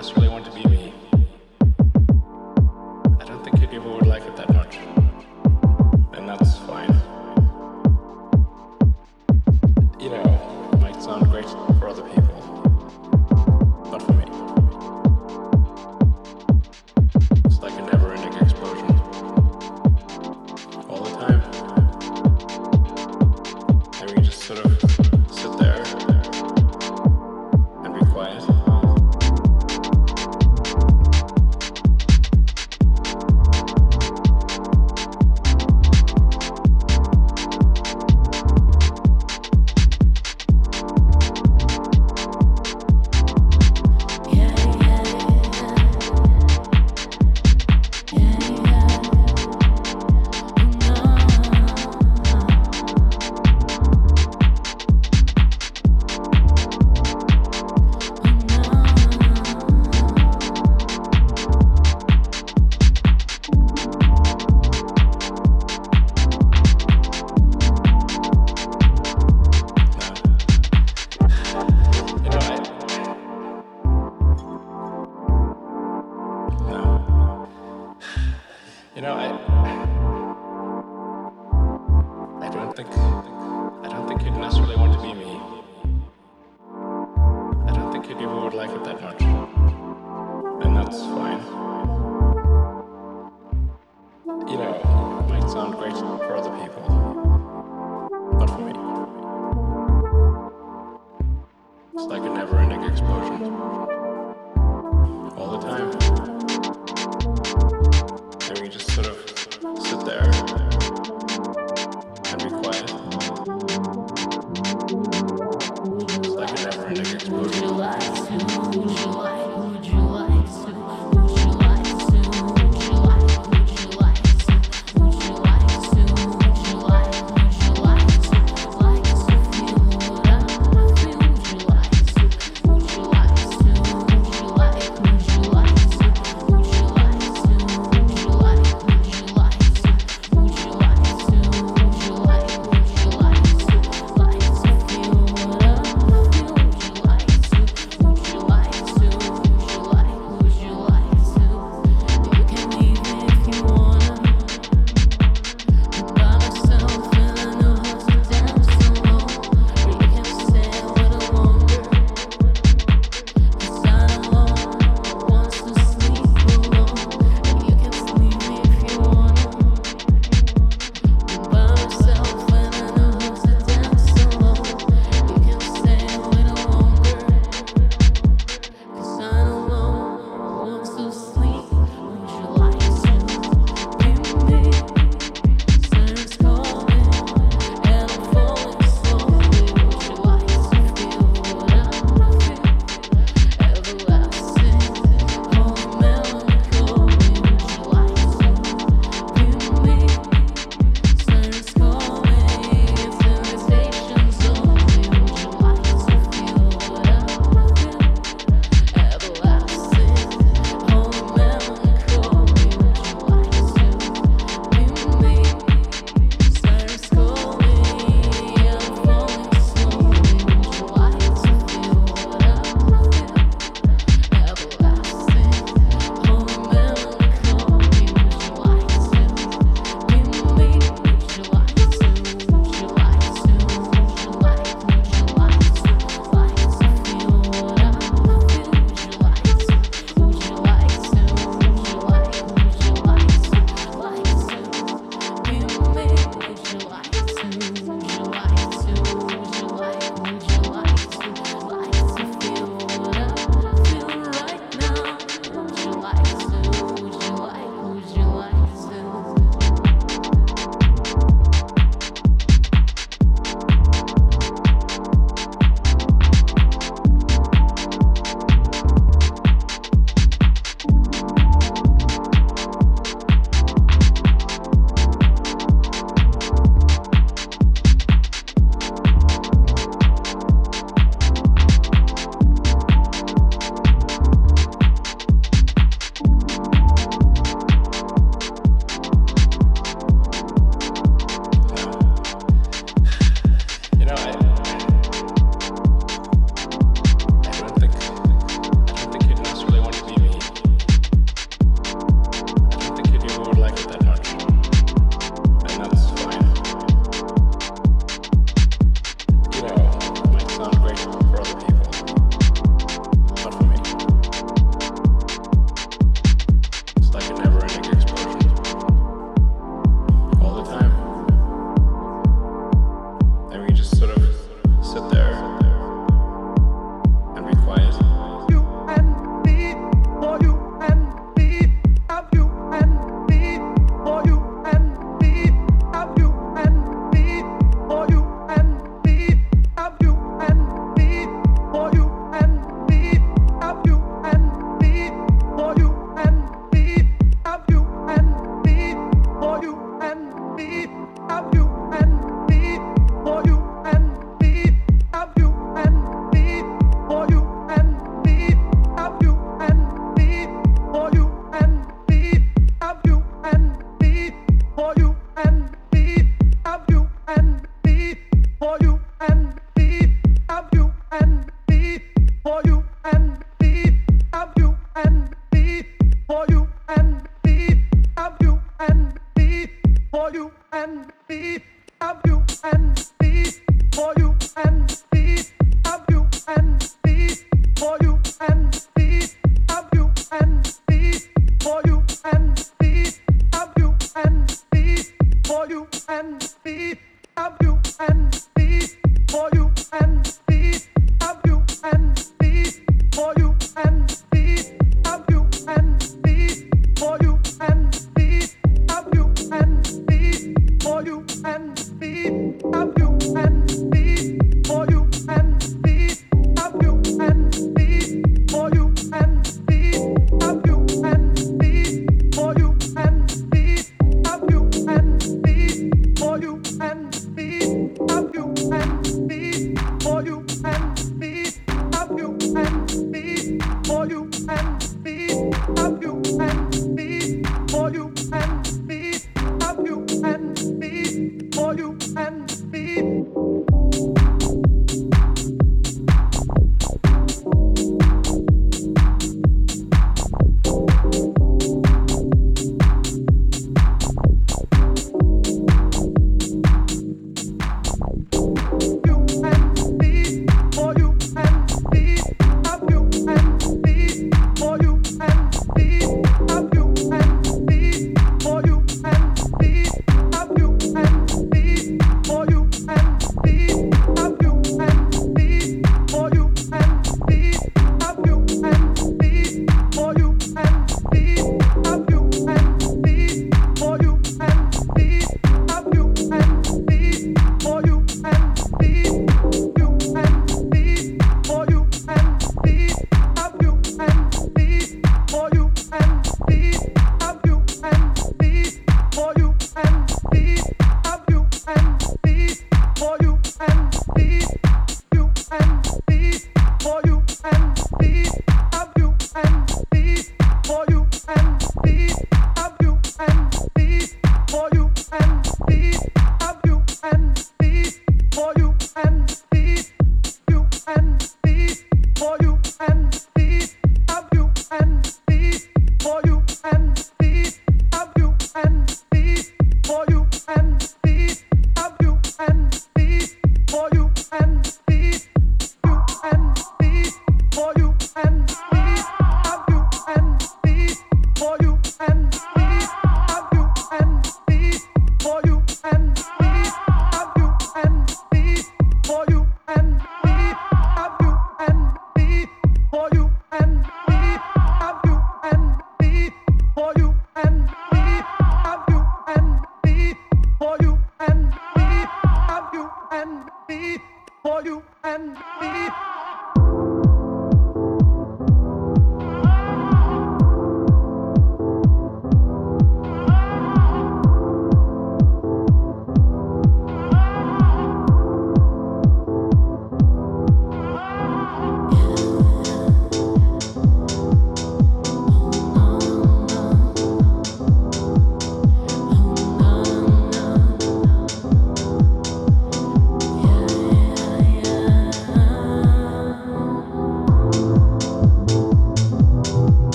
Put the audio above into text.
that's really wanted to be me. for other people, but for me. It's like a never ending explosion. Oh,